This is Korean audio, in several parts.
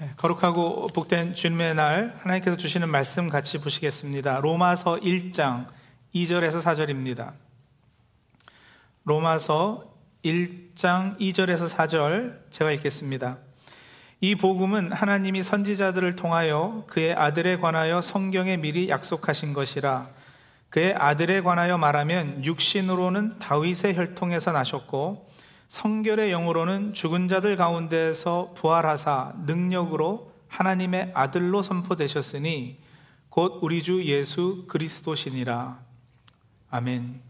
네, 거룩하고 복된 주님의 날 하나님께서 주시는 말씀 같이 보시겠습니다. 로마서 1장 2절에서 4절입니다. 로마서 1장 2절에서 4절 제가 읽겠습니다. 이 복음은 하나님이 선지자들을 통하여 그의 아들에 관하여 성경에 미리 약속하신 것이라 그의 아들에 관하여 말하면 육신으로는 다윗의 혈통에서 나셨고 성결의 영으로는 죽은 자들 가운데서 부활하사 능력으로 하나님의 아들로 선포되셨으니 곧 우리 주 예수 그리스도시니라. 아멘.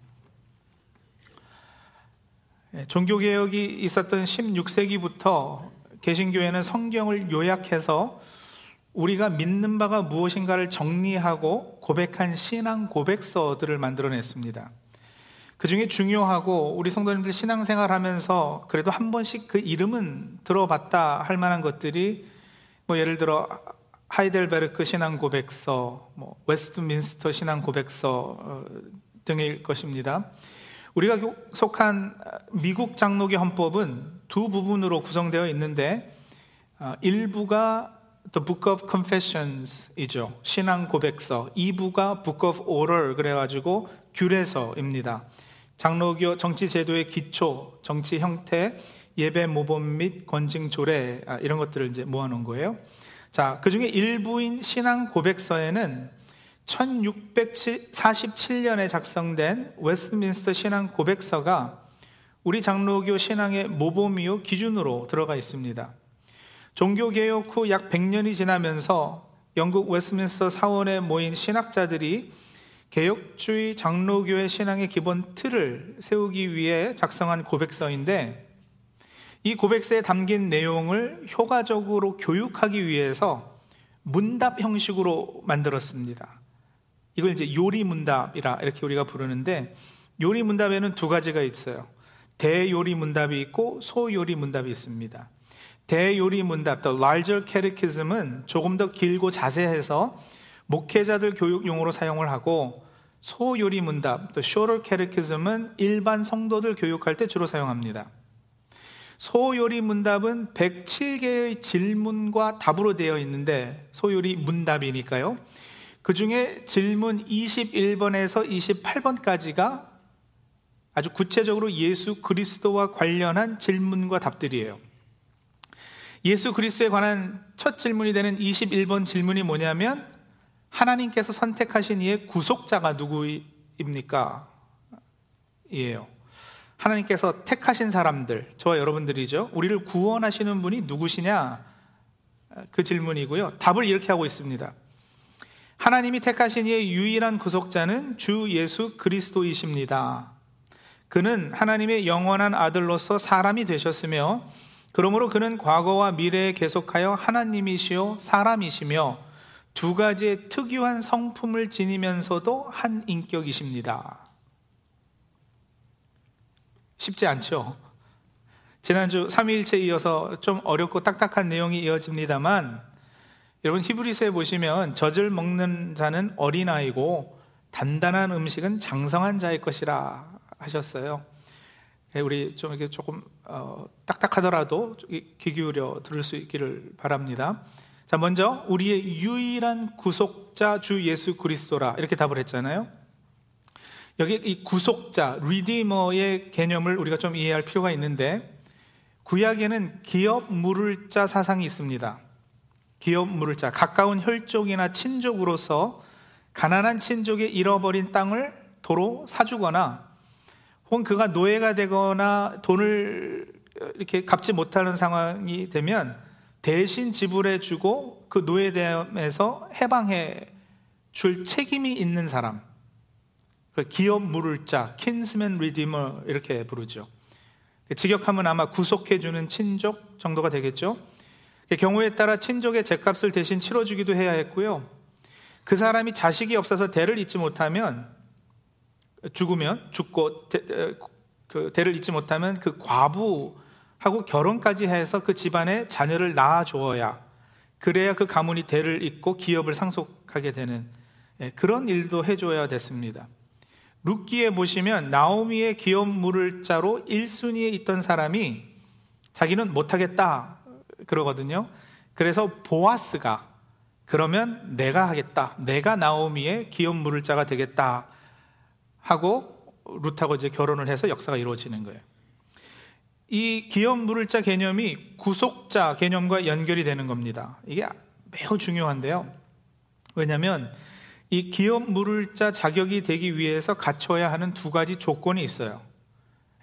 예, 종교개혁이 있었던 16세기부터 개신교회는 성경을 요약해서 우리가 믿는 바가 무엇인가를 정리하고 고백한 신앙 고백서들을 만들어냈습니다. 그 중에 중요하고 우리 성도님들 신앙생활 하면서 그래도 한 번씩 그 이름은 들어봤다 할 만한 것들이 뭐 예를 들어 하이델베르크 신앙 고백서, 뭐 웨스트민스터 신앙 고백서 어, 등일 것입니다. 우리가 속한 미국 장로교 헌법은 두 부분으로 구성되어 있는데 어, 일부가 The Book of Confessions이죠. 신앙 고백서. 2부가 Book of Order 그래가지고 규례서입니다. 장로교 정치 제도의 기초, 정치 형태, 예배 모범 및 권징 조례 아, 이런 것들을 이제 모아놓은 거예요. 자, 그 중에 일부인 신앙 고백서에는 1647년에 작성된 웨스트민스터 신앙 고백서가 우리 장로교 신앙의 모범이요 기준으로 들어가 있습니다. 종교개혁 후 약 100년이 지나면서 영국 웨스트민스터 사원에 모인 신학자들이 개혁주의 장로교의 신앙의 기본 틀을 세우기 위해 작성한 고백서인데 이 고백서에 담긴 내용을 효과적으로 교육하기 위해서 문답 형식으로 만들었습니다. 이걸 이제 요리 문답이라 이렇게 우리가 부르는데 요리 문답에는 두 가지가 있어요. 대요리 문답이 있고 소요리 문답이 있습니다. 대요리 문답, the larger catechism은 조금 더 길고 자세해서 목회자들 교육용으로 사용을 하고 소요리 문답, 또 shorter catechism은 일반 성도들 교육할 때 주로 사용합니다. 소요리 문답은 107개의 질문과 답으로 되어 있는데 소요리 문답이니까요. 그 중에 질문 21번에서 28번까지가 아주 구체적으로 예수 그리스도와 관련한 질문과 답들이에요. 예수 그리스도에 관한 첫 질문이 되는 21번 질문이 뭐냐면 하나님께서 선택하신 이의 구속자가 누구입니까? 이에요. 하나님께서 택하신 사람들, 저와 여러분들이죠. 우리를 구원하시는 분이 누구시냐? 그 질문이고요. 답을 이렇게 하고 있습니다. 하나님이 택하신 이의 유일한 구속자는 주 예수 그리스도이십니다. 그는 하나님의 영원한 아들로서 사람이 되셨으며, 그러므로 그는 과거와 미래에 계속하여 하나님이시요 사람이시며 두 가지의 특유한 성품을 지니면서도 한 인격이십니다. 쉽지 않죠? 지난주 3일째 이어서 좀 어렵고 딱딱한 내용이 이어집니다만 여러분 히브리서에 보시면 젖을 먹는 자는 어린아이고 단단한 음식은 장성한 자의 것이라 하셨어요. 예, 우리 좀 이렇게 조금 어, 딱딱하더라도 귀 기울여 들을 수 있기를 바랍니다. 자, 먼저 우리의 유일한 구속자 주 예수 그리스도라 이렇게 답을 했잖아요. 여기 이 구속자, 리디머의 개념을 우리가 좀 이해할 필요가 있는데 구약에는 기업 물을 자 사상이 있습니다. 기업 물을 자, 가까운 혈족이나 친족으로서 가난한 친족의 잃어버린 땅을 도로 사주거나 혹은 그가 노예가 되거나 돈을 이렇게 갚지 못하는 상황이 되면 대신 지불해 주고 그 노예됨에서 해방해 줄 책임이 있는 사람. 그 기업 물을 자, 킨스맨 리디머 이렇게 부르죠. 그 직역하면 아마 구속해 주는 친족 정도가 되겠죠. 그 경우에 따라 친족의 제값을 대신 치러 주기도 해야 했고요. 그 사람이 자식이 없어서 대를 잇지 못하면 죽으면 죽고 대, 그 대를 잇지 못하면 그 과부 하고 결혼까지 해서 그 집안에 자녀를 낳아 주어야 그래야 그 가문이 대를 잇고 기업을 상속하게 되는 예, 그런 일도 해줘야 됐습니다. 룻기에 보시면 나오미의 기업 물을 자로 1순위에 있던 사람이 자기는 못하겠다 그러거든요. 그래서 보아스가 그러면 내가 하겠다. 내가 나오미의 기업 물을 자가 되겠다. 하고 룻하고 이제 결혼을 해서 역사가 이루어지는 거예요. 이 기업 물을 자 개념이 구속자 개념과 연결이 되는 겁니다. 이게 매우 중요한데요. 왜냐하면 이 기업 물을 자 자격이 되기 위해서 갖춰야 하는 두 가지 조건이 있어요.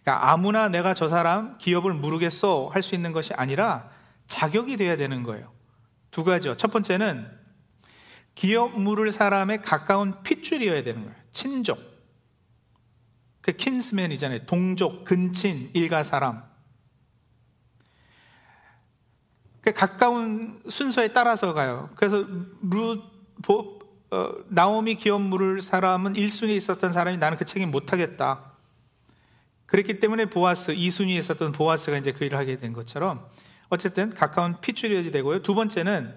그러니까 아무나 내가 저 사람 기업을 물으겠어 할수 있는 것이 아니라 자격이 돼야 되는 거예요. 두 가지요. 첫 번째는 기업 물을 사람의 가까운 핏줄이어야 되는 거예요. 친족. 그 킨스맨이잖아요. 동족, 근친, 일가 사람. 그 가까운 순서에 따라서 가요. 그래서 루, 보, 어, 나오미 기업 물을 사람은 1순위에 있었던 사람이 나는 그 책임 못하겠다. 그랬기 때문에 보아스, 2순위에 있었던 보아스가 이제 그 일을 하게 된 것처럼 어쨌든 가까운 핏줄이어야 되고요. 두 번째는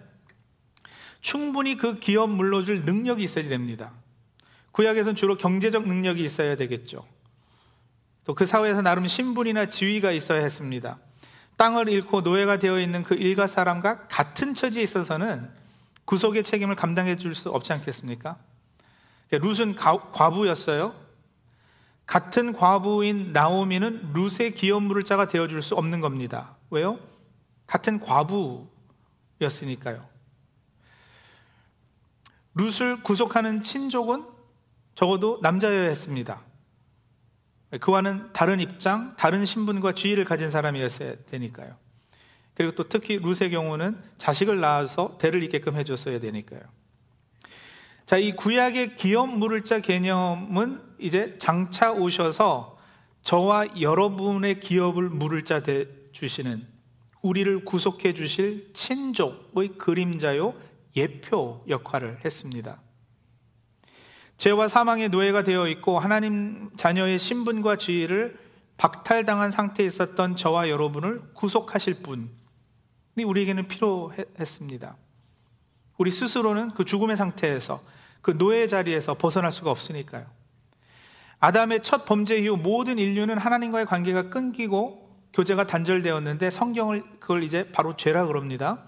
충분히 그 기업 물러줄 능력이 있어야 됩니다. 구약에서는 주로 경제적 능력이 있어야 되겠죠. 또 그 사회에서 나름 신분이나 지위가 있어야 했습니다. 땅을 잃고 노예가 되어 있는 그 일가 사람과 같은 처지에 있어서는 구속의 책임을 감당해 줄 수 없지 않겠습니까? 룻은 과부였어요. 같은 과부인 나오미는 룻의 기업 물을 자가 되어줄 수 없는 겁니다. 왜요? 같은 과부였으니까요. 룻을 구속하는 친족은 적어도 남자여야 했습니다. 그와는 다른 입장, 다른 신분과 지위를 가진 사람이었어야 되니까요. 그리고 또 특히 룻의 경우는 자식을 낳아서 대를 잇게끔 해줬어야 되니까요. 자, 이 구약의 기업 물을자 개념은 이제 장차 오셔서 저와 여러분의 기업을 물을 자 주시는 우리를 구속해 주실 친족의 그림자요 예표 역할을 했습니다. 죄와 사망의 노예가 되어 있고 하나님 자녀의 신분과 지위를 박탈당한 상태에 있었던 저와 여러분을 구속하실 분이 우리에게는 필요했습니다. 우리 스스로는 그 죽음의 상태에서 그 노예 자리에서 벗어날 수가 없으니까요. 아담의 첫 범죄 이후 모든 인류는 하나님과의 관계가 끊기고 교제가 단절되었는데 성경을 그걸 이제 바로 죄라 그럽니다.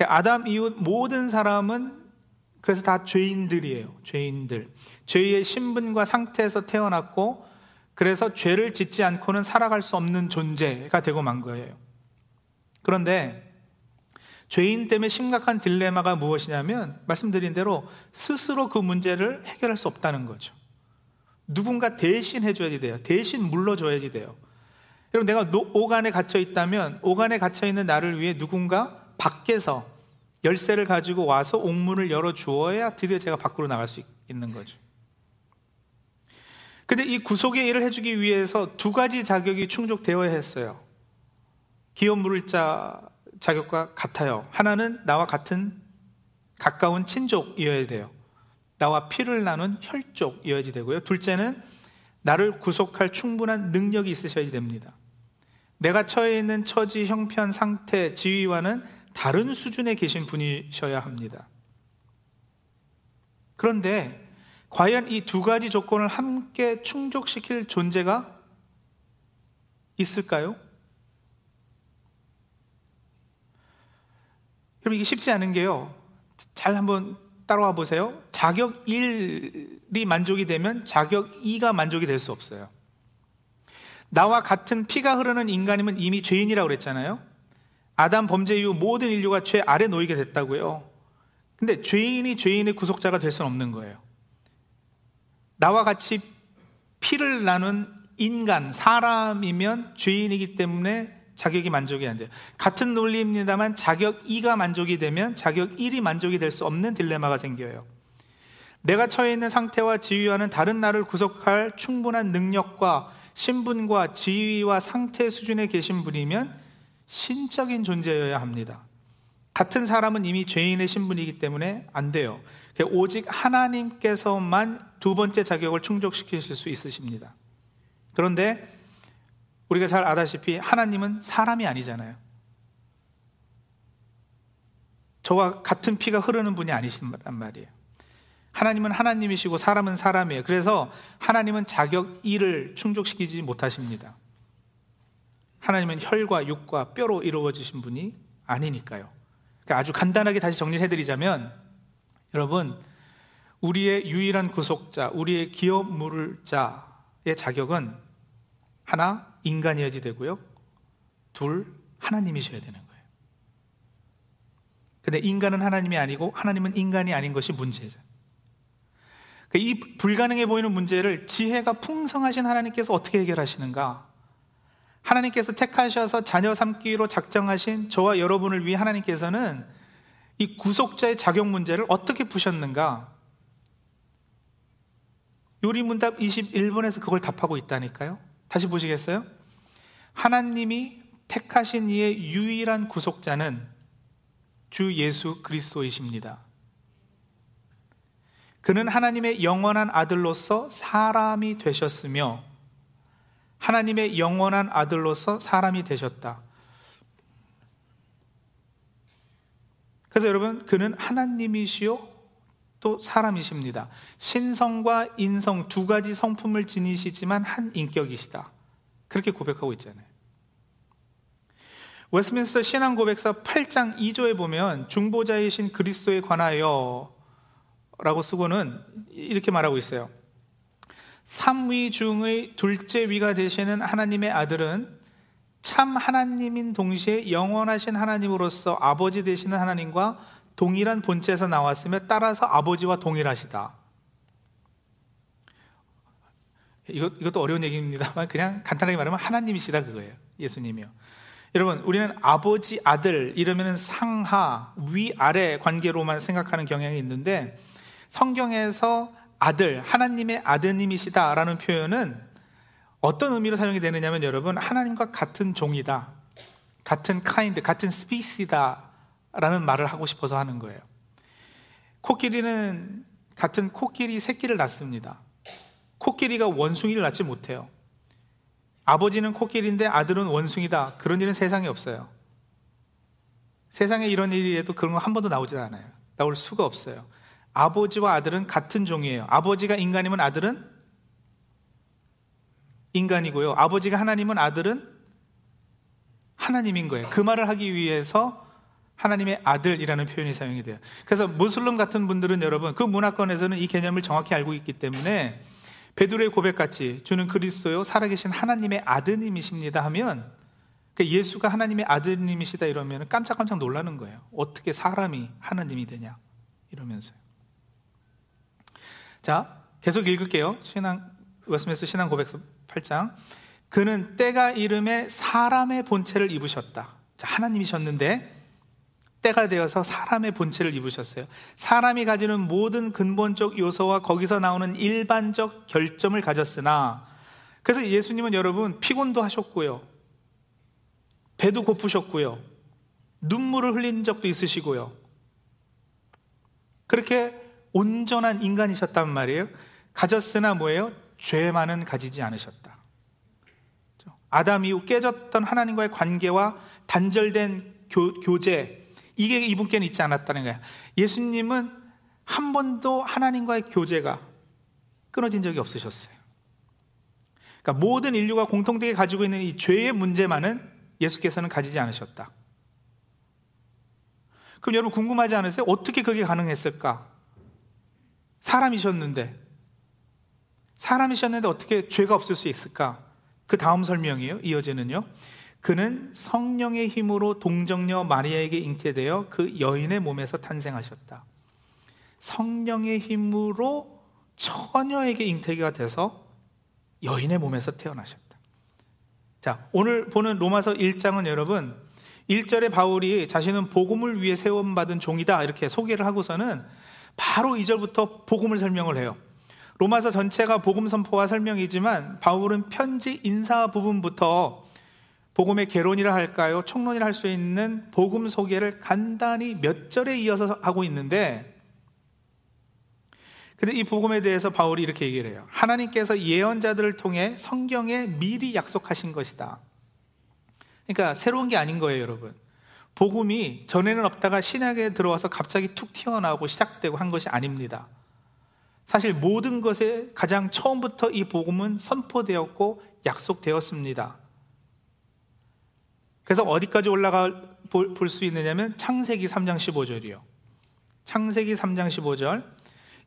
아담 이후 모든 사람은 그래서 다 죄인들이에요. 죄인들. 죄의 신분과 상태에서 태어났고 그래서 죄를 짓지 않고는 살아갈 수 없는 존재가 되고 만 거예요. 그런데 죄인 때문에 심각한 딜레마가 무엇이냐면 말씀드린 대로 스스로 그 문제를 해결할 수 없다는 거죠. 누군가 대신 해줘야지 돼요. 대신 물러줘야지 돼요. 여러분 내가 오간에 갇혀 있다면 오간에 갇혀 있는 나를 위해 누군가 밖에서 열쇠를 가지고 와서 옥문을 열어 주어야 드디어 제가 밖으로 나갈 수 있는 거죠. 근데 이 구속의 일을 해주기 위해서 두 가지 자격이 충족되어야 했어요. 기업 물을 자 자격과 같아요. 하나는 나와 같은 가까운 친족이어야 돼요. 나와 피를 나눈 혈족이어야지 되고요. 둘째는 나를 구속할 충분한 능력이 있으셔야 됩니다. 내가 처해 있는 처지, 형편, 상태, 지위와는 다른 수준에 계신 분이셔야 합니다. 그런데 과연 이 두 가지 조건을 함께 충족시킬 존재가 있을까요? 여러분 이게 쉽지 않은 게요. 잘 한번 따라와 보세요. 자격 1이 만족이 되면 자격 2가 만족이 될 수 없어요. 나와 같은 피가 흐르는 인간이면 이미 죄인이라고 그랬잖아요. 아담 범죄 이후 모든 인류가 죄 아래 놓이게 됐다고요. 근데 죄인이 죄인의 구속자가 될 수는 없는 거예요. 나와 같이 피를 나눈 인간, 사람이면 죄인이기 때문에 자격이 만족이 안 돼요. 같은 논리입니다만 자격 2가 만족이 되면 자격 1이 만족이 될 수 없는 딜레마가 생겨요. 내가 처해 있는 상태와 지위와는 다른 나를 구속할 충분한 능력과 신분과 지위와 상태 수준에 계신 분이면 신적인 존재여야 합니다. 같은 사람은 이미 죄인의 신분이기 때문에 안 돼요. 오직 하나님께서만 두 번째 자격을 충족시키실 수 있으십니다. 그런데 우리가 잘 아다시피 하나님은 사람이 아니잖아요. 저와 같은 피가 흐르는 분이 아니신란 말이에요. 하나님은 하나님이시고 사람은 사람이에요. 그래서 하나님은 자격 1을 충족시키지 못하십니다. 하나님은 혈과 육과 뼈로 이루어지신 분이 아니니까요. 그러니까 아주 간단하게 다시 정리를 해드리자면 여러분 우리의 유일한 구속자, 우리의 기업 물자의 자격은 하나 인간이어야 되고요. 둘 하나님이셔야 되는 거예요. 근데 인간은 하나님이 아니고 하나님은 인간이 아닌 것이 문제죠. 그러니까 이 불가능해 보이는 문제를 지혜가 풍성하신 하나님께서 어떻게 해결하시는가? 하나님께서 택하셔서 자녀 삼기로 작정하신 저와 여러분을 위해 하나님께서는 이 구속자의 자격 문제를 어떻게 푸셨는가? 요리문답 21번에서 그걸 답하고 있다니까요. 다시 보시겠어요? 하나님이 택하신 이의 유일한 구속자는 주 예수 그리스도이십니다. 그는 하나님의 영원한 아들로서 사람이 되셨으며 하나님의 영원한 아들로서 사람이 되셨다. 그래서 여러분, 그는 하나님이시요 또 사람이십니다. 신성과 인성 두 가지 성품을 지니시지만 한 인격이시다. 그렇게 고백하고 있잖아요. 웨스민스터 신앙 고백사 8장 2조에 보면 중보자이신 그리스도에 관하여 라고 쓰고는 이렇게 말하고 있어요. 삼위 중의 둘째 위가 되시는 하나님의 아들은 참 하나님인 동시에 영원하신 하나님으로서 아버지 되시는 하나님과 동일한 본체에서 나왔으며 따라서 아버지와 동일하시다. 이것, 이것도 어려운 얘기입니다만 그냥 간단하게 말하면 하나님이시다 그거예요. 예수님이요. 여러분, 우리는 아버지, 아들 이러면 상하, 위, 아래 관계로만 생각하는 경향이 있는데 성경에서 아들, 하나님의 아드님이시다라는 표현은 어떤 의미로 사용이 되느냐면 여러분 하나님과 같은 종이다. 같은 카인드, 같은 스피시다. 라는 말을 하고 싶어서 하는 거예요. 코끼리는 같은 코끼리 새끼를 낳습니다. 코끼리가 원숭이를 낳지 못해요. 아버지는 코끼리인데 아들은 원숭이다. 그런 일은 세상에 없어요. 세상에 이런 일이 해도 그런 거 한 번도 나오지 않아요. 나올 수가 없어요. 아버지와 아들은 같은 종이에요. 아버지가 인간이면 아들은 인간이고요. 아버지가 하나님은 아들은 하나님인 거예요. 그 말을 하기 위해서 하나님의 아들이라는 표현이 사용이 돼요. 그래서 무슬림 같은 분들은 여러분 그 문화권에서는 이 개념을 정확히 알고 있기 때문에 베드로의 고백같이 주는 그리스도요 살아계신 하나님의 아드님이십니다 하면 그 예수가 하나님의 아드님이시다 이러면 깜짝깜짝 놀라는 거예요. 어떻게 사람이 하나님이 되냐 이러면서요. 자 계속 읽을게요. 신앙 웨스메스 신앙 고백서 8장. 그는 때가 이름에 사람의 본체를 입으셨다. 자, 하나님이셨는데 때가 되어서 사람의 본체를 입으셨어요. 사람이 가지는 모든 근본적 요소와 거기서 나오는 일반적 결점을 가졌으나 그래서 예수님은 여러분 피곤도 하셨고요. 배도 고프셨고요. 눈물을 흘린 적도 있으시고요. 그렇게 온전한 인간이셨단 말이에요. 가졌으나 뭐예요? 죄만은 가지지 않으셨다. 아담 이후 깨졌던 하나님과의 관계와 단절된 교, 제 이게 이분께는 있지 않았다는 거야. 예수님은 한 번도 하나님과의 교제가 끊어진 적이 없으셨어요. 그러니까 모든 인류가 공통되게 가지고 있는 이 죄의 문제만은 예수께서는 가지지 않으셨다. 그럼 여러분 궁금하지 않으세요? 어떻게 그게 가능했을까? 사람이셨는데 사람이셨는데 어떻게 죄가 없을 수 있을까? 그 다음 설명이에요. 이어지는요. 그는 성령의 힘으로 동정녀 마리아에게 잉태되어 그 여인의 몸에서 탄생하셨다. 성령의 힘으로 처녀에게 잉태가 돼서 여인의 몸에서 태어나셨다. 자, 오늘 보는 로마서 1장은 여러분, 1절에 바울이 자신은 복음을 위해 세움받은 종이다 이렇게 소개를 하고서는 바로 2절부터 복음을 설명을 해요. 로마서 전체가 복음 선포와 설명이지만 바울은 편지 인사 부분부터 복음의 개론이라 할까요? 총론이라 할 수 있는 복음 소개를 간단히 몇 절에 이어서 하고 있는데 근데 이 복음에 대해서 바울이 이렇게 얘기를 해요. 하나님께서 예언자들을 통해 성경에 미리 약속하신 것이다. 그러니까 새로운 게 아닌 거예요, 여러분. 복음이 전에는 없다가 신약에 들어와서 갑자기 툭 튀어나오고 시작되고 한 것이 아닙니다. 사실 모든 것에 가장 처음부터 이 복음은 선포되었고 약속되었습니다. 그래서 어디까지 올라갈 볼수 있느냐면 창세기 3장 15절이요. 창세기 3장 15절.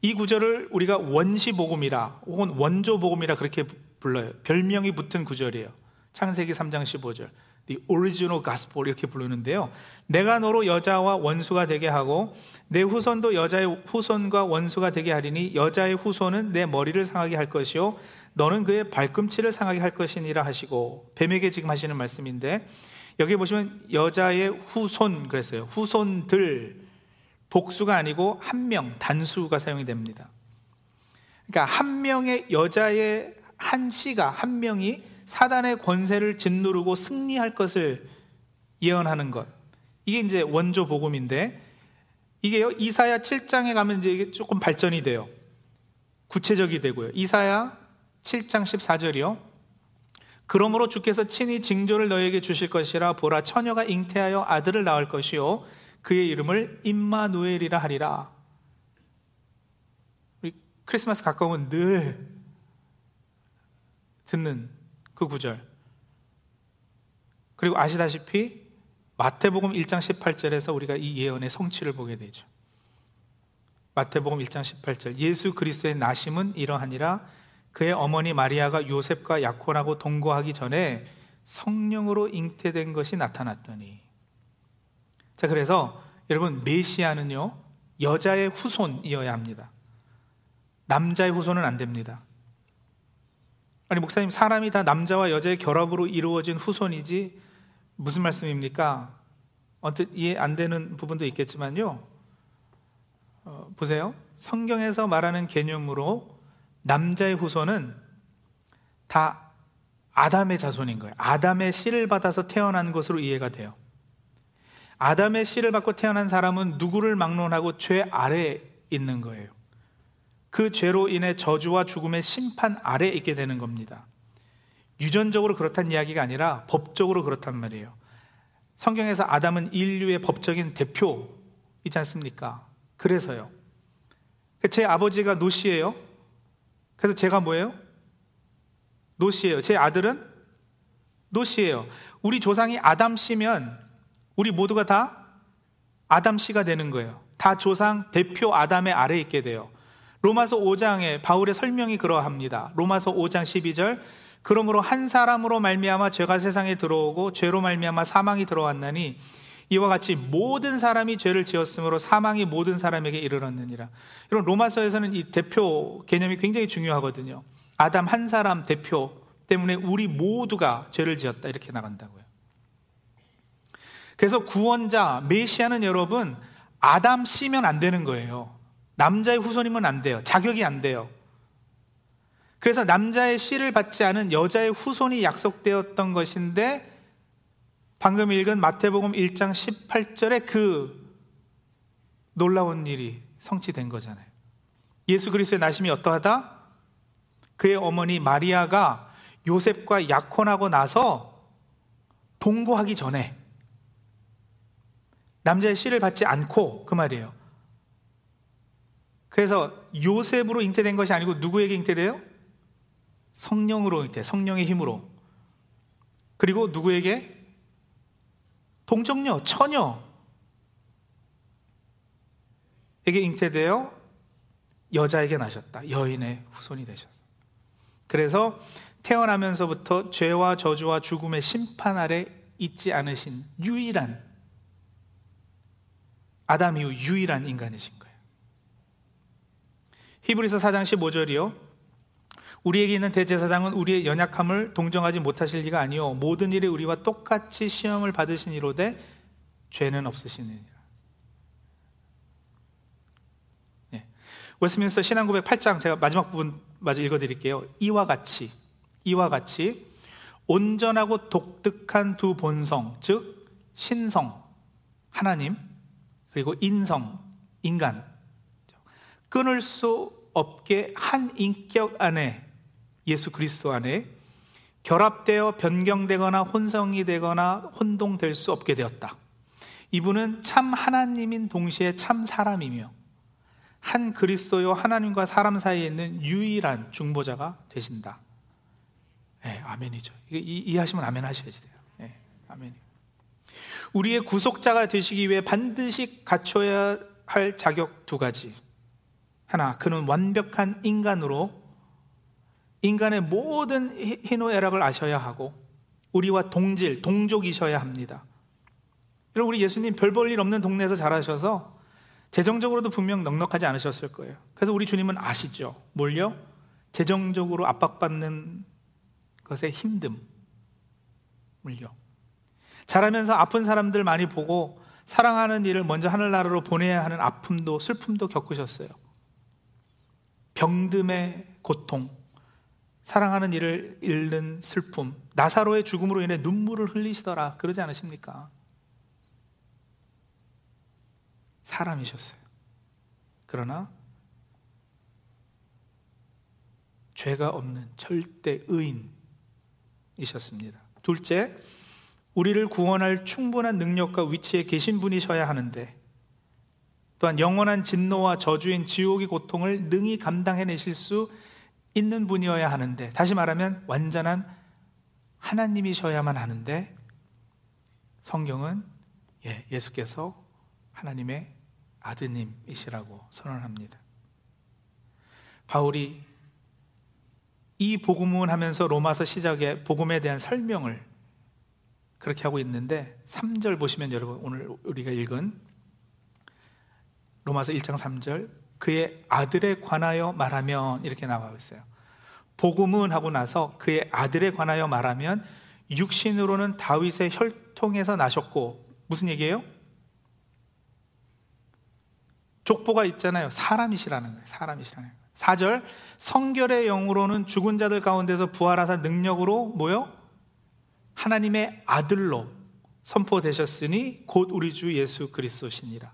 이 구절을 우리가 원시 복음이라 혹은 원조 복음이라 그렇게 불러요. 별명이 붙은 구절이에요. 창세기 3장 15절. The original gospel 이렇게 부르는데요. 내가 너로 여자와 원수가 되게 하고 내 후손도 여자의 후손과 원수가 되게 하리니 여자의 후손은 내 머리를 상하게 할 것이요 너는 그의 발꿈치를 상하게 할 것이니라 하시고 뱀에게 지금 하시는 말씀인데 여기 보시면 여자의 후손 그랬어요. 후손들 복수가 아니고 한 명 단수가 사용이 됩니다. 그러니까 한 명의 여자의 한 씨가 한 명이 사단의 권세를 짓누르고 승리할 것을 예언하는 것. 이게 이제 원조 복음인데 이게요. 이사야 7장에 가면 이제 이게 조금 발전이 돼요. 구체적이 되고요. 이사야 7장 14절이요. 그러므로 주께서 친히 징조를 너에게 주실 것이라 보라 처녀가 잉태하여 아들을 낳을 것이요 그의 이름을 임마누엘이라 하리라. 우리 크리스마스 가까우면 늘 듣는 그 구절. 그리고 아시다시피 마태복음 1장 18절에서 우리가 이 예언의 성취를 보게 되죠. 마태복음 1장 18절. 예수 그리스도의 나심은 이러하니라. 그의 어머니 마리아가 요셉과 약혼하고 동거하기 전에 성령으로 잉태된 것이 나타났더니. 자 그래서 여러분 메시아는요 여자의 후손이어야 합니다. 남자의 후손은 안 됩니다 아니 목사님 사람이 다 남자와 여자의 결합으로 이루어진 후손이지 무슨 말씀입니까? 어쨌 이해 안 되는 부분도 있겠지만요. 어, 보세요. 성경에서 말하는 개념으로 남자의 후손은 다 아담의 자손인 거예요. 아담의 씨를 받아서 태어난 것으로 이해가 돼요. 아담의 씨를 받고 태어난 사람은 누구를 막론하고 죄 아래에 있는 거예요. 그 죄로 인해 저주와 죽음의 심판 아래에 있게 되는 겁니다. 유전적으로 그렇다는 이야기가 아니라 법적으로 그렇단 말이에요. 성경에서 아담은 인류의 법적인 대표이지 않습니까? 그래서요. 제 아버지가 노시예요. 그래서 제가 뭐예요? 노시예요. 제 아들은 노시예요. 우리 조상이 아담 씨면 우리 모두가 다 아담 씨가 되는 거예요. 다 조상 대표 아담의 아래에 있게 돼요. 로마서 5장에 바울의 설명이 그러합니다. 로마서 5장 12절 그러므로 한 사람으로 말미암아 죄가 세상에 들어오고 죄로 말미암아 사망이 들어왔나니 이와 같이 모든 사람이 죄를 지었으므로 사망이 모든 사람에게 이르렀느니라. 여러분 로마서에서는 이 대표 개념이 굉장히 중요하거든요. 아담 한 사람 대표 때문에 우리 모두가 죄를 지었다 이렇게 나간다고요. 그래서 구원자 메시아는 여러분 아담 씨면 안 되는 거예요. 남자의 후손이면 안 돼요. 자격이 안 돼요. 그래서 남자의 씨를 받지 않은 여자의 후손이 약속되었던 것인데 방금 읽은 마태복음 1장 18절에 그 놀라운 일이 성취된 거잖아요. 예수 그리스도의 나심이 어떠하다? 그의 어머니 마리아가 요셉과 약혼하고 나서 동거하기 전에 남자의 씨를 받지 않고 그 말이에요. 그래서 요셉으로 잉태된 것이 아니고 누구에게 잉태돼요? 성령으로 잉태, 성령의 힘으로. 그리고 누구에게? 동정녀, 처녀. 에게 잉태되어 여자에게 나셨다. 여인의 후손이 되셨다. 그래서 태어나면서부터 죄와 저주와 죽음의 심판 아래 있지 않으신 유일한 아담 이후 유일한 인간이신. 히브리서 4장 15절이요. 우리에게 있는 대제사장은 우리의 연약함을 동정하지 못하실 리가 아니요 모든 일에 우리와 똑같이 시험을 받으신 이로되 죄는 없으시느니라. 네. 웨스민스터 신앙고백 8장 제가 마지막 부분 마저 읽어드릴게요. 이와 같이 이와 같이 온전하고 독특한 두 본성 즉 신성 하나님 그리고 인성 인간 끊을 수 없게 한 인격 안에 예수 그리스도 안에 결합되어 변경되거나 혼성이 되거나 혼동될 수 없게 되었다. 이분은 참 하나님인 동시에 참 사람이며 한 그리스도요 하나님과 사람 사이에 있는 유일한 중보자가 되신다. 네, 아멘이죠. 이, 이해하시면 아멘 하셔야지 돼요. 네, 아멘. 우리의 구속자가 되시기 위해 반드시 갖춰야 할 자격 두 가지. 하나, 그는 완벽한 인간으로 인간의 모든 희노애락을 아셔야 하고 우리와 동질, 동족이셔야 합니다. 여러분 우리 예수님 별 볼 일 없는 동네에서 자라셔서 재정적으로도 분명 넉넉하지 않으셨을 거예요. 그래서 우리 주님은 아시죠. 뭘요? 재정적으로 압박받는 것의 힘듦을요. 자라면서 아픈 사람들 많이 보고 사랑하는 일을 먼저 하늘나라로 보내야 하는 아픔도 슬픔도 겪으셨어요. 병듦의 고통, 사랑하는 일을 잃는 슬픔, 나사로의 죽음으로 인해 눈물을 흘리시더라. 그러지 않으십니까? 사람이셨어요. 그러나 죄가 없는 절대 의인이셨습니다. 둘째, 우리를 구원할 충분한 능력과 위치에 계신 분이셔야 하는데 또한 영원한 진노와 저주인 지옥의 고통을 능히 감당해내실 수 있는 분이어야 하는데 다시 말하면 완전한 하나님이셔야만 하는데 성경은 예, 예수께서 하나님의 아드님이시라고 선언합니다. 바울이 이 복음을 하면서 로마서 시작에 복음에 대한 설명을 그렇게 하고 있는데 3절 보시면 여러분 오늘 우리가 읽은 로마서 1장 3절 그의 아들에 관하여 말하면 이렇게 나와 있어요. 복음은 하고 나서 그의 아들에 관하여 말하면 육신으로는 다윗의 혈통에서 나셨고 무슨 얘기예요? 족보가 있잖아요. 사람이시라는 거예요. 사람이시라는 거예요. 4절 성결의 영으로는 죽은 자들 가운데서 부활하사 능력으로 뭐요? 하나님의 아들로 선포되셨으니 곧 우리 주 예수 그리스도시니라.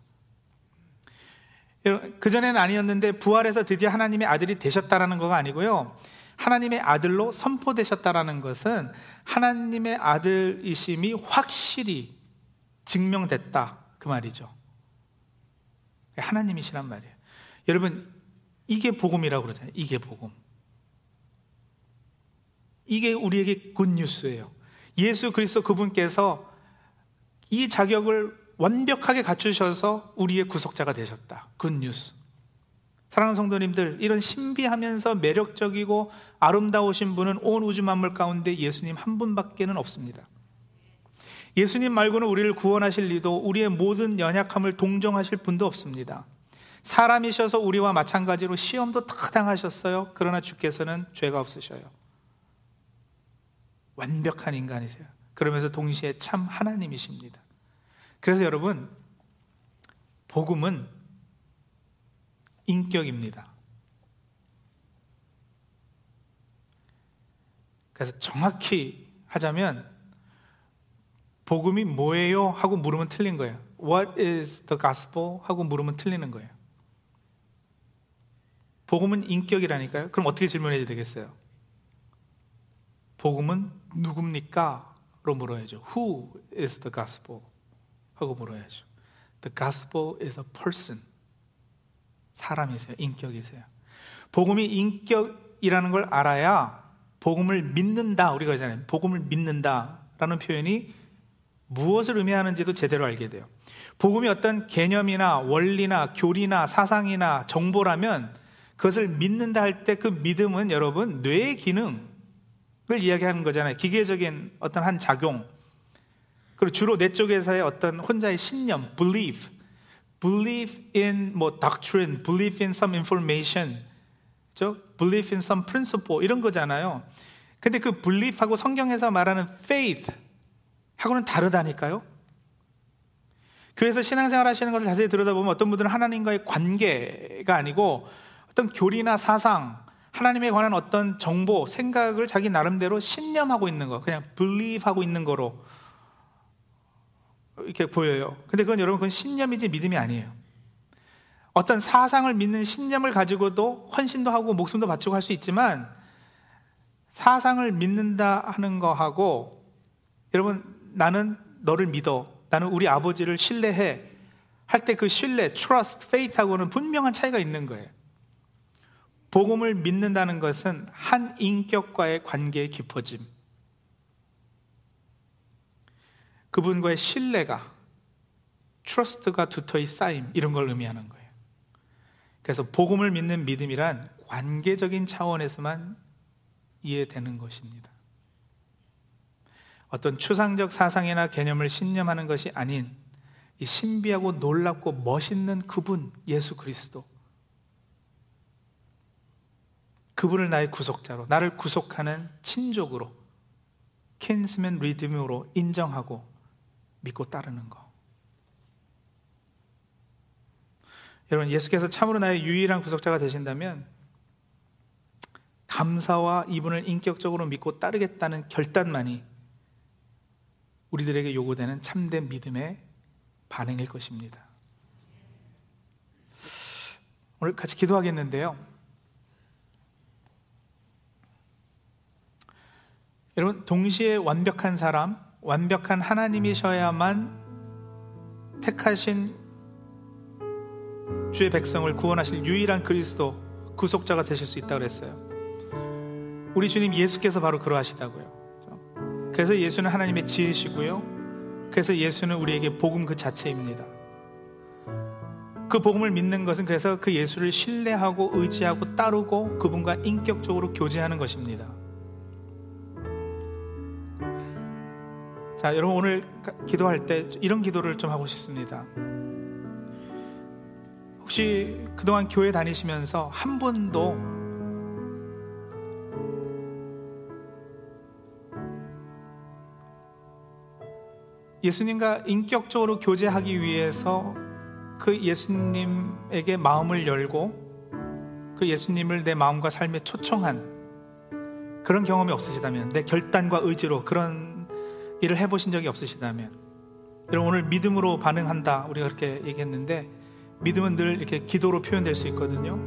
그전에는 아니었는데 부활해서 드디어 하나님의 아들이 되셨다라는 거가 아니고요. 하나님의 아들로 선포되셨다라는 것은 하나님의 아들이심이 확실히 증명됐다. 그 말이죠. 하나님이시란 말이에요. 여러분, 이게 복음이라고 그러잖아요. 이게 복음. 이게 우리에게 굿뉴스예요. 예수 그리스도 그분께서 이 자격을 완벽하게 갖추셔서 우리의 구속자가 되셨다. 굿뉴스. 사랑하는 성도님들, 이런 신비하면서 매력적이고 아름다우신 분은 온 우주 만물 가운데 예수님 한 분밖에는 없습니다. 예수님 말고는 우리를 구원하실 리도 우리의 모든 연약함을 동정하실 분도 없습니다. 사람이셔서 우리와 마찬가지로 시험도 다 당하셨어요. 그러나 주께서는 죄가 없으셔요. 완벽한 인간이세요. 그러면서 동시에 참 하나님이십니다. 그래서 여러분, 복음은 인격입니다. 그래서 정확히 하자면, 복음이 뭐예요? 하고 물으면 틀린 거예요. What is the gospel? 하고 물으면 틀리는 거예요. 복음은 인격이라니까요. 그럼 어떻게 질문해야 되겠어요? 복음은 누굽니까? 로 물어야죠. Who is the gospel? 하고 물어야죠. The gospel is a person. 사람이세요. 인격이세요. 복음이 인격이라는 걸 알아야 복음을 믿는다. 우리가 그러잖아요. 복음을 믿는다. 라는 표현이 무엇을 의미하는지도 제대로 알게 돼요. 복음이 어떤 개념이나 원리나 교리나 사상이나 정보라면 그것을 믿는다 할 때 그 믿음은 여러분 뇌의 기능을 이야기하는 거잖아요. 기계적인 어떤 한 작용. 그리고 주로 내 쪽에서의 어떤 혼자의 신념, belief, believe in 뭐 doctrine, believe in some information, 저 believe in some principle 이런 거잖아요. 근데 그 belief하고 성경에서 말하는 faith 하고는 다르다니까요. 교회에서 신앙생활 하시는 것을 자세히 들여다보면 어떤 분들은 하나님과의 관계가 아니고 어떤 교리나 사상, 하나님에 관한 어떤 정보, 생각을 자기 나름대로 신념하고 있는 거, 그냥 believe 하고 있는 거로 이렇게 보여요. 근데 그건 여러분, 그건 신념이지 믿음이 아니에요. 어떤 사상을 믿는 신념을 가지고도 헌신도 하고 목숨도 바치고 할 수 있지만 사상을 믿는다 하는 거하고 여러분, 나는 너를 믿어. 나는 우리 아버지를 신뢰해. 할 때 그 신뢰, trust, faith하고는 분명한 차이가 있는 거예요. 복음을 믿는다는 것은 한 인격과의 관계의 깊어짐. 그분과의 신뢰가 트러스트가 두터이 쌓임 이런 걸 의미하는 거예요. 그래서 복음을 믿는 믿음이란 관계적인 차원에서만 이해되는 것입니다. 어떤 추상적 사상이나 개념을 신념하는 것이 아닌 이 신비하고 놀랍고 멋있는 그분 예수 그리스도 그분을 나의 구속자로 나를 구속하는 친족으로 킨스맨 리듬으로 인정하고 믿고 따르는 것. 여러분 예수께서 참으로 나의 유일한 구속자가 되신다면 감사와 이분을 인격적으로 믿고 따르겠다는 결단만이 우리들에게 요구되는 참된 믿음의 반응일 것입니다. 오늘 같이 기도하겠는데요. 여러분, 동시에 완벽한 사람, 완벽한 하나님이셔야만 택하신 주의 백성을 구원하실 유일한 그리스도 구속자가 되실 수 있다고 그랬어요. 우리 주님 예수께서 바로 그러하시다고요. 그래서 예수는 하나님의 지혜시고요. 그래서 예수는 우리에게 복음 그 자체입니다. 그 복음을 믿는 것은 그래서 그 예수를 신뢰하고 의지하고 따르고 그분과 인격적으로 교제하는 것입니다. 자, 여러분 오늘 기도할 때 이런 기도를 좀 하고 싶습니다. 혹시 그동안 교회 다니시면서 한 번도 예수님과 인격적으로 교제하기 위해서 그 예수님에게 마음을 열고 그 예수님을 내 마음과 삶에 초청한 그런 경험이 없으시다면 내 결단과 의지로 그런 일을 해보신 적이 없으시다면 여러분 오늘 믿음으로 반응한다 우리가 그렇게 얘기했는데 믿음은 늘 이렇게 기도로 표현될 수 있거든요.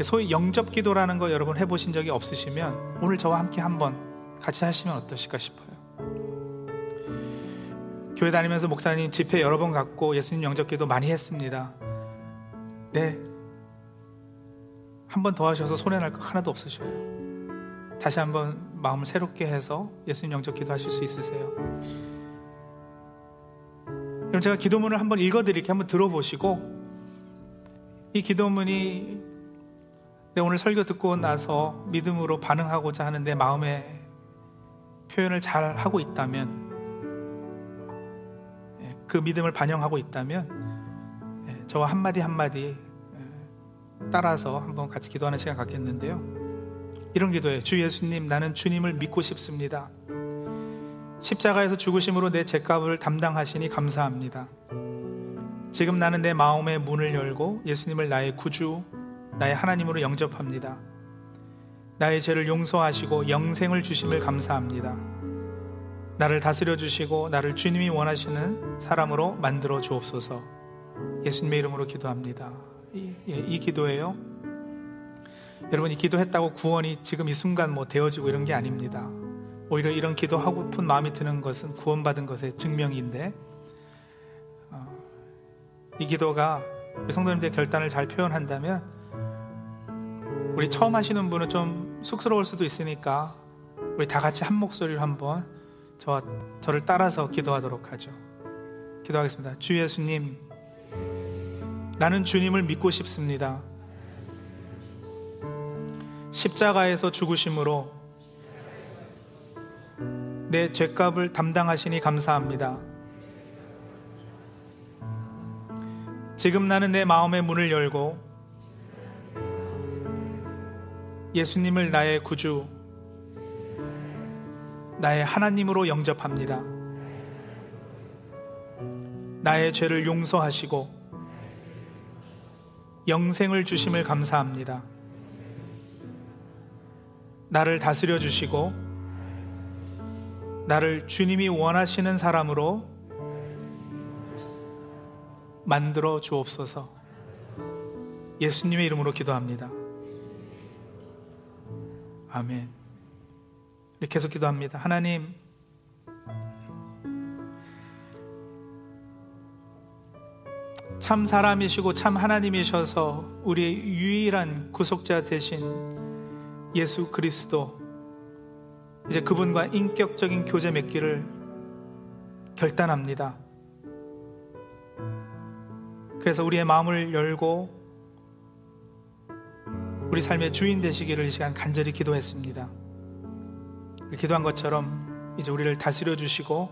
소위 영접 기도라는 거 여러분 해보신 적이 없으시면 오늘 저와 함께 한번 같이 하시면 어떠실까 싶어요. 교회 다니면서 목사님 집회 여러 번 갔고 예수님 영접 기도 많이 했습니다. 네. 한 번 더 하셔서 손해날 거 하나도 없으셔요. 다시 한번 마음을 새롭게 해서 예수님 영접 기도 하실 수 있으세요. 그럼 제가 기도문을 한번 읽어드릴게 한번 들어보시고 이 기도문이 내 오늘 설교 듣고 나서 믿음으로 반응하고자 하는데 마음의 표현을 잘 하고 있다면 예, 그 믿음을 반영하고 있다면 예, 저와 한마디 한마디 예, 따라서 한번 같이 기도하는 시간 갖겠는데요. 이런 기도예요. 주 예수님, 나는 주님을 믿고 싶습니다. 십자가에서 죽으심으로 내 죄값을 담당하시니 감사합니다. 지금 나는 내 마음의 문을 열고 예수님을 나의 구주, 나의 하나님으로 영접합니다. 나의 죄를 용서하시고 영생을 주심을 감사합니다. 나를 다스려 주시고 나를 주님이 원하시는 사람으로 만들어 주옵소서. 예수님의 이름으로 기도합니다. 이, 예, 이 기도예요. 여러분 이 기도했다고 구원이 지금 이 순간 뭐 되어지고 이런 게 아닙니다. 오히려 이런 기도하고픈 마음이 드는 것은 구원받은 것의 증명인데 어, 이 기도가 성도님들의 결단을 잘 표현한다면 우리 처음 하시는 분은 좀 쑥스러울 수도 있으니까 우리 다 같이 한 목소리로 한번 저와 저를 따라서 기도하도록 하죠. 기도하겠습니다. 주 예수님, 나는 주님을 믿고 싶습니다. 십자가에서 죽으심으로 내 죄값을 담당하시니 감사합니다. 지금 나는 내 마음의 문을 열고 예수님을 나의 구주, 나의 하나님으로 영접합니다. 나의 죄를 용서하시고 영생을 주심을 감사합니다. 나를 다스려 주시고 나를 주님이 원하시는 사람으로 만들어 주옵소서. 예수님의 이름으로 기도합니다. 아멘. 이렇게 계속 기도합니다. 하나님, 참 사람이시고 참 하나님이셔서 우리의 유일한 구속자 되신 예수 그리스도 이제 그분과 인격적인 교제 맺기를 결단합니다. 그래서 우리의 마음을 열고 우리 삶의 주인 되시기를 이 시간 간절히 기도했습니다. 기도한 것처럼 이제 우리를 다스려 주시고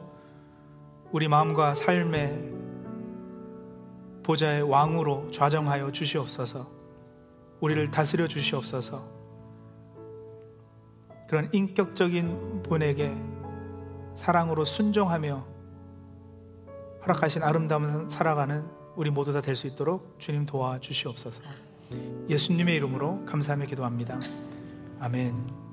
우리 마음과 삶의 보좌의 왕으로 좌정하여 주시옵소서. 우리를 다스려 주시옵소서. 그런 인격적인 분에게 사랑으로 순종하며 허락하신 아름다운 살아가는 우리 모두 다 될 수 있도록 주님 도와 주시옵소서. 예수님의 이름으로 감사하며 기도합니다. 아멘.